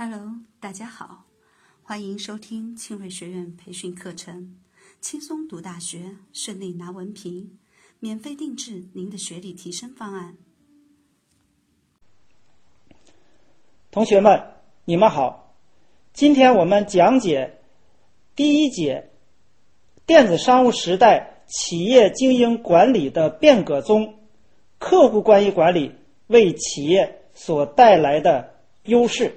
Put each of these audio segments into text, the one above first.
Hello，大家好，欢迎收听庆瑞学院培训课程，轻松读大学，顺利拿文凭，免费定制您的学历提升方案。同学们，你们好，今天我们讲解第一节电子商务时代企业经营管理的变革中，客户关系管理为企业所带来的优势。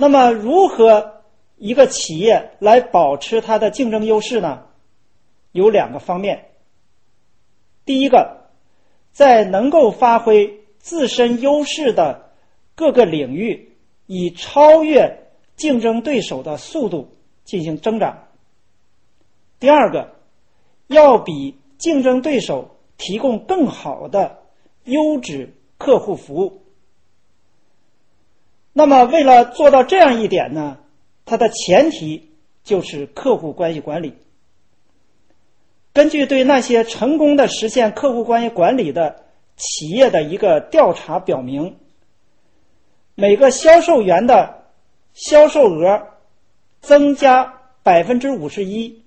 那么，如何一个企业来保持它的竞争优势呢？有两个方面。第一个，在能够发挥自身优势的各个领域，以超越竞争对手的速度进行增长。第二个，要比竞争对手提供更好的优质客户服务。那么，为了做到这样一点呢，它的前提就是客户关系管理。根据对那些成功的实现客户关系管理的企业的一个调查表明，每个销售员的销售额增加百分之五十一，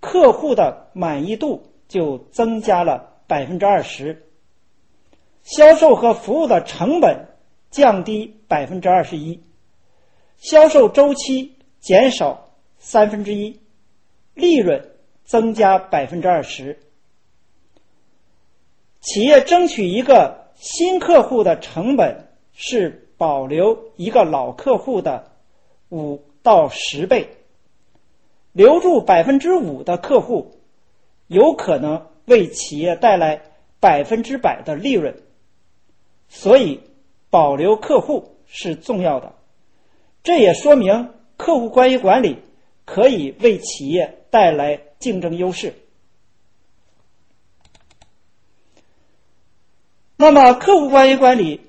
客户的满意度就增加了百分之二十，销售和服务的成本。降低百分之二十一，销售周期减少三分之一，利润增加百分之二十。企业争取一个新客户的成本是保留一个老客户的五到十倍，留住百分之五的客户，有可能为企业带来百分之百的利润。所以。保留客户是重要的，这也说明客户关系管理可以为企业带来竞争优势。那么，客户关系管理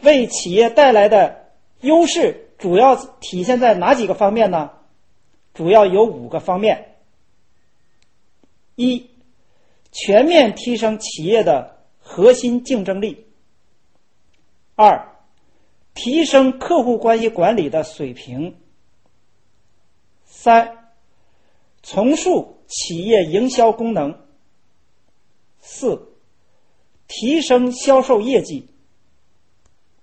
为企业带来的优势主要体现在哪几个方面呢？主要有五个方面：一、全面提升企业的核心竞争力。二、提升客户关系管理的水平。三、重塑企业营销功能。四、提升销售业绩。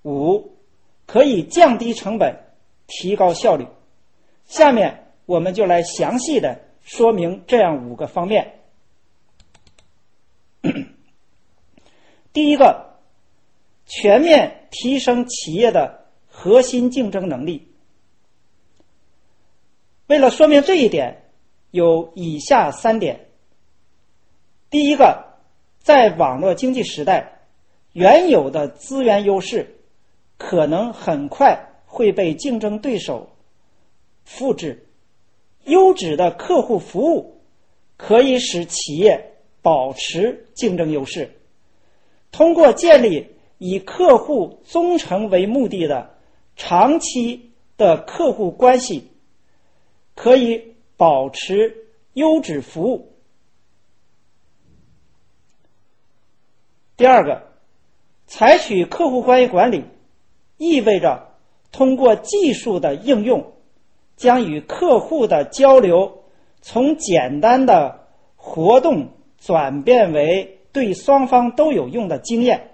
五、可以降低成本，提高效率。下面我们就来详细的说明这样五个方面。第一个。全面提升企业的核心竞争能力。为了说明这一点，有以下三点：第一个，在网络经济时代，原有的资源优势可能很快会被竞争对手复制，优质的客户服务可以使企业保持竞争优势，通过建立。以客户忠诚为目的的长期的客户关系，可以保持优质服务。第二个，采取客户关系管理，意味着通过技术的应用，将与客户的交流从简单的活动转变为对双方都有用的经验。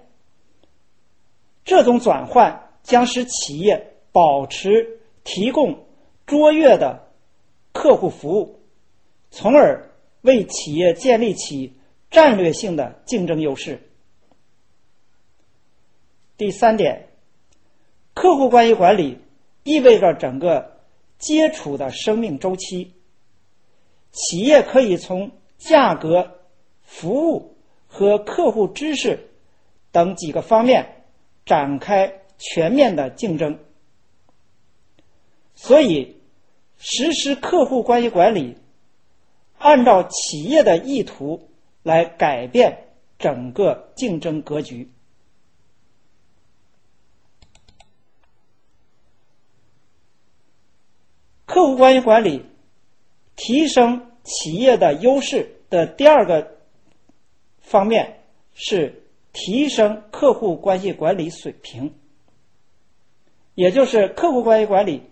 这种转换将使企业保持提供卓越的客户服务，从而为企业建立起战略性的竞争优势。第三点，客户关系管理意味着整个接触的生命周期。企业可以从价格、服务和客户知识等几个方面。展开全面的竞争，所以实施客户关系管理，按照企业的意图来改变整个竞争格局。客户关系管理提升企业的优势的第二个方面是。提升客户关系管理水平，也就是客户关系管理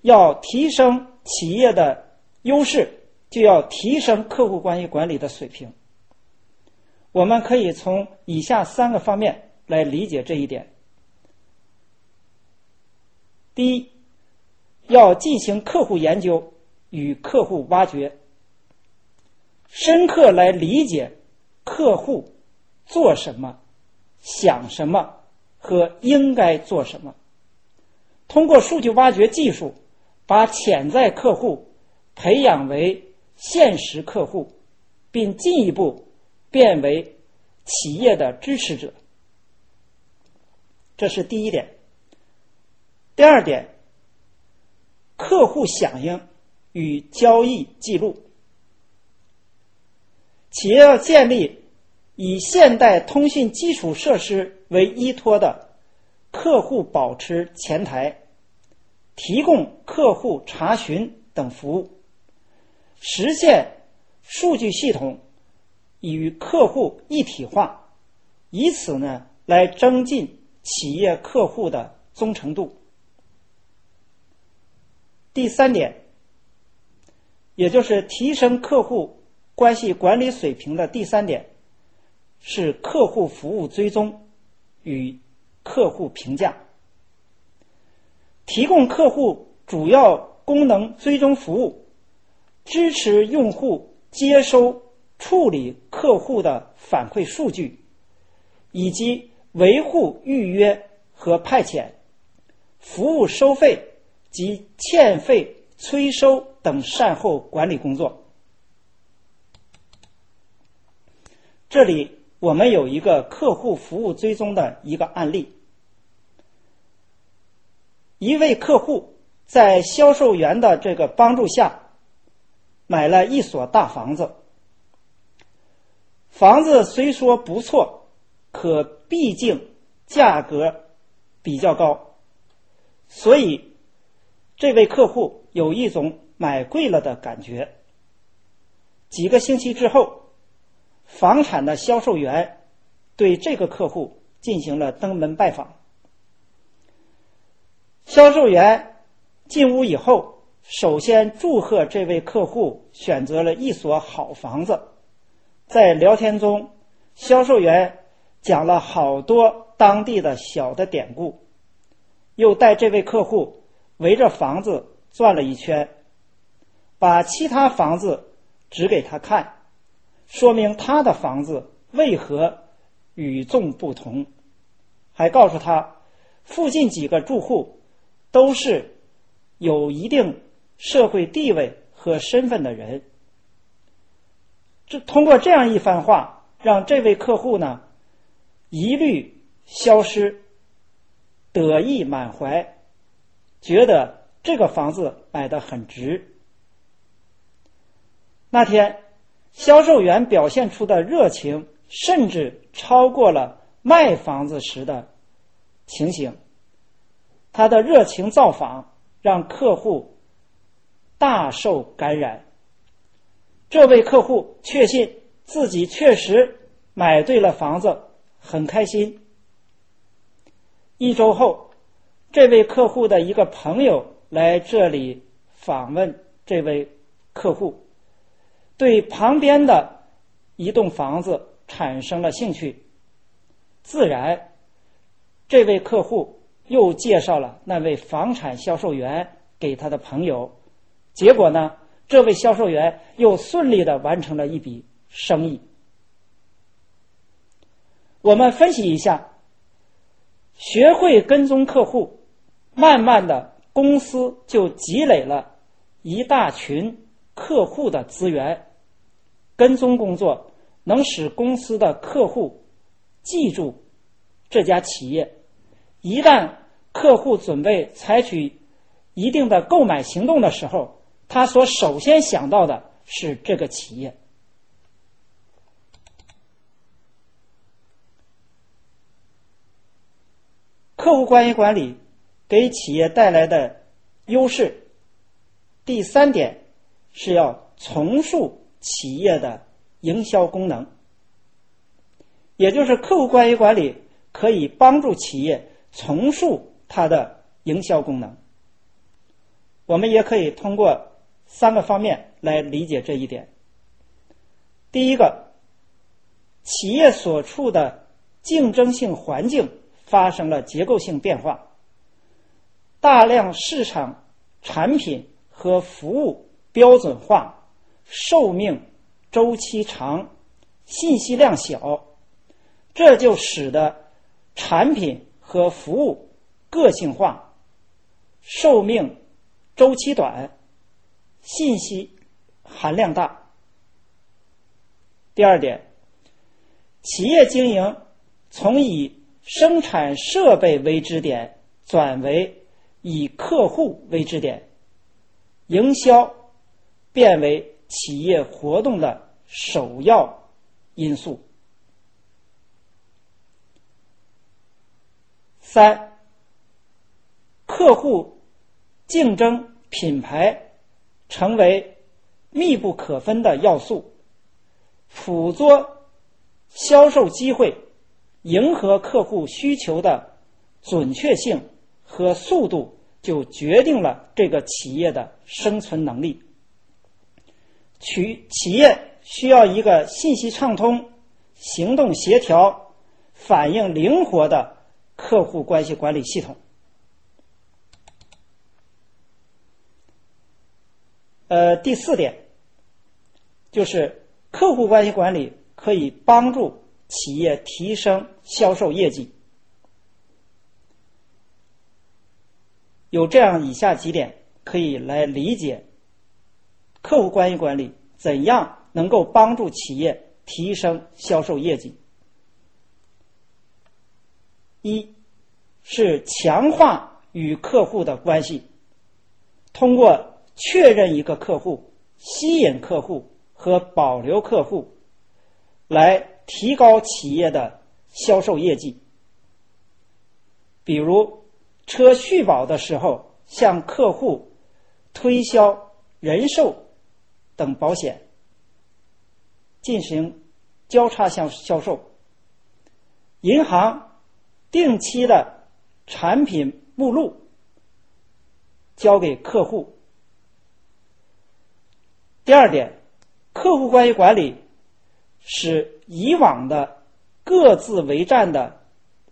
要提升企业的优势，就要提升客户关系管理的水平。我们可以从以下三个方面来理解这一点：第一，要进行客户研究与客户挖掘，深刻来理解客户做什么、想什么和应该做什么。通过数据挖掘技术，把潜在客户培养为现实客户，并进一步变为企业的支持者。这是第一点。第二点，客户响应与交易记录。企业要建立以现代通信基础设施为依托的客户保持前台。提供客户查询等服务，实现数据系统与客户一体化，以此呢来增进企业客户的忠诚度。第三点，也就是提升客户关系管理水平的第三点，是客户服务追踪与客户评价。提供客户主要功能追踪服务，支持用户接收、处理客户的反馈数据，以及维护预约和派遣、服务收费及欠费催收等善后管理工作。这里我们有一个客户服务追踪的一个案例。一位客户在销售员的这个帮助下，买了一所大房子。房子虽说不错，可毕竟价格比较高，所以这位客户有一种买贵了的感觉。几个星期之后，房产的销售员对这个客户进行了登门拜访。销售员进屋以后，首先祝贺这位客户选择了一所好房子。在聊天中，销售员讲了好多当地的小的典故，又带这位客户围着房子转了一圈，把其他房子指给他看，说明他的房子为何与众不同，还告诉他附近几个住户。都是有一定社会地位和身份的人。这通过这样一番话，让这位客户呢疑虑消失，得意满怀，觉得这个房子买的很值。那天，销售员表现出的热情，甚至超过了卖房子时的情形。他的热情造访让客户大受感染。这位客户确信自己确实买对了房子，很开心。一周后，这位客户的一个朋友来这里访问这位客户，对旁边的一栋房子产生了兴趣。自然，这位客户。又介绍了那位房产销售员给他的朋友，结果呢，这位销售员又顺利的完成了一笔生意。我们分析一下，学会跟踪客户，慢慢的公司就积累了一大群客户的资源。跟踪工作能使公司的客户记住这家企业，一旦。客户准备采取一定的购买行动的时候，他所首先想到的是这个企业。客户关系管理给企业带来的优势，第三点是要重塑企业的营销功能，也就是客户关系管理可以帮助企业重塑。它的营销功能。我们也可以通过三个方面来理解这一点。第一个，企业所处的竞争性环境发生了结构性变化，大量市场产品和服务标准化，寿命周期长，信息量小，这就使得产品和服务个性化，寿命。周期短，信息含量大。第二点，企业经营从以生产设备为支点转为以客户为支点，营销变为企业活动的首要因素。三，客户。竞争品牌成为密不可分的要素，捕捉销售机会、迎合客户需求的准确性和速度，就决定了这个企业的生存能力。企企业需要一个信息畅通、行动协调、反应灵活的客户关系管理系统。呃，第四点就是客户关系管理可以帮助企业提升销售业绩。有这样以下几点可以来理解客户关系管理怎样能够帮助企业提升销售业绩。一是强化与客户的关系，通过。确认一个客户、吸引客户和保留客户，来提高企业的销售业绩。比如，车续保的时候，向客户推销人寿等保险，进行交叉销销售；银行定期的产品目录交给客户。第二点，客户关系管理使以往的各自为战的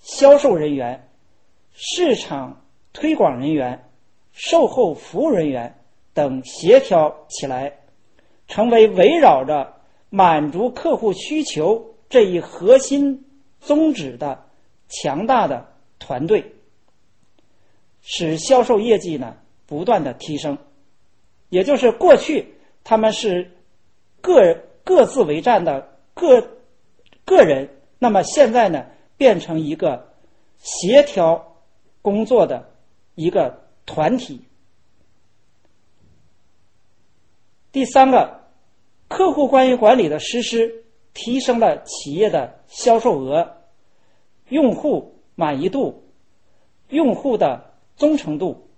销售人员、市场推广人员、售后服务人员等协调起来，成为围绕着满足客户需求这一核心宗旨的强大的团队，使销售业绩呢不断的提升。也就是过去。他们是各各自为战的个个人，那么现在呢，变成一个协调工作的一个团体。第三个，客户关系管理的实施，提升了企业的销售额、用户满意度、用户的忠诚度、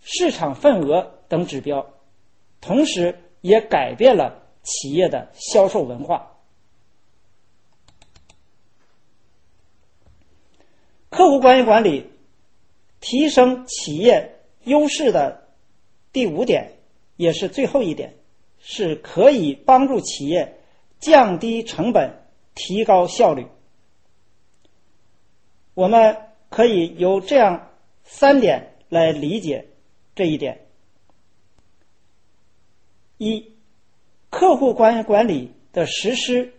市场份额等指标。同时，也改变了企业的销售文化。客户关系管理提升企业优势的第五点，也是最后一点，是可以帮助企业降低成本、提高效率。我们可以由这样三点来理解这一点。一，客户关系管理的实施，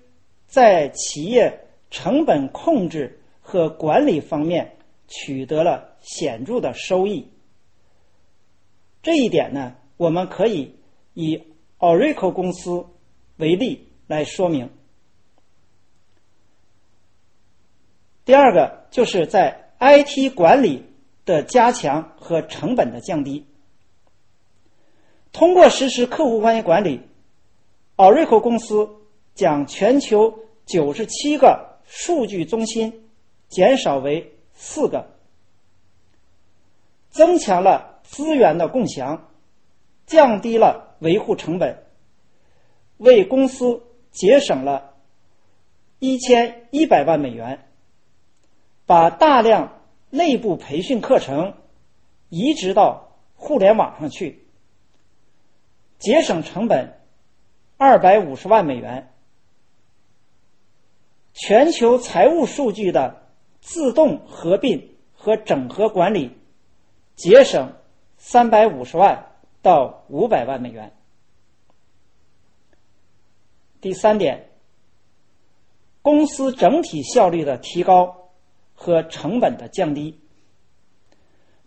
在企业成本控制和管理方面取得了显著的收益。这一点呢，我们可以以 Oracle 公司为例来说明。第二个，就是在 IT 管理的加强和成本的降低。通过实施客户关系管理，Oracle 公司将全球九十七个数据中心减少为四个，增强了资源的共享，降低了维护成本，为公司节省了一千一百万美元，把大量内部培训课程移植到互联网上去，节省成本二百五十万美元。全球财务数据的自动合并和整合管理，节省三百五十万到五百万美元。第三点，公司整体效率的提高和成本的降低，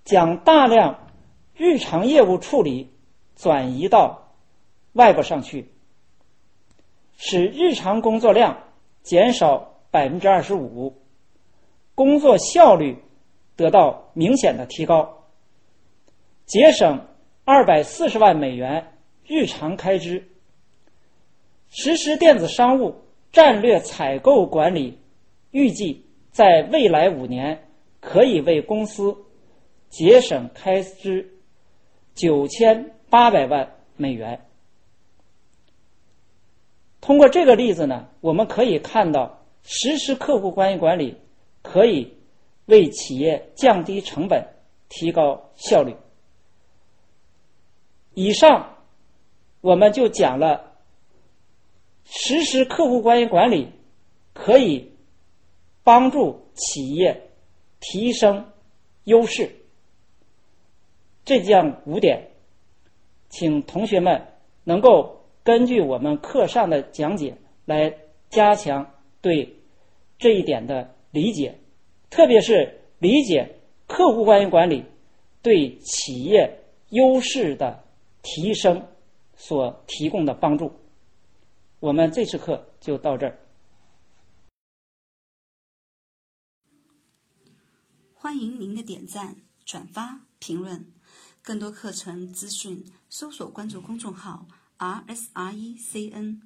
将大量日常业务处理转移到外部上去，使日常工作量。减少百分之二十五，工作效率得到明显的提高，节省二百四十万美元日常开支。实施电子商务战略采购管理，预计在未来五年可以为公司节省开支九千八百万美元。通过这个例子呢，我们可以看到，实施客户关系管理可以为企业降低成本、提高效率。以上我们就讲了，实施客户关系管理可以帮助企业提升优势。这讲五点，请同学们能够。根据我们课上的讲解来加强对这一点的理解，特别是理解客户关系管理对企业优势的提升所提供的帮助。我们这次课就到这儿。欢迎您的点赞、转发、评论，更多课程资讯，搜索关注公众号。R S R E C N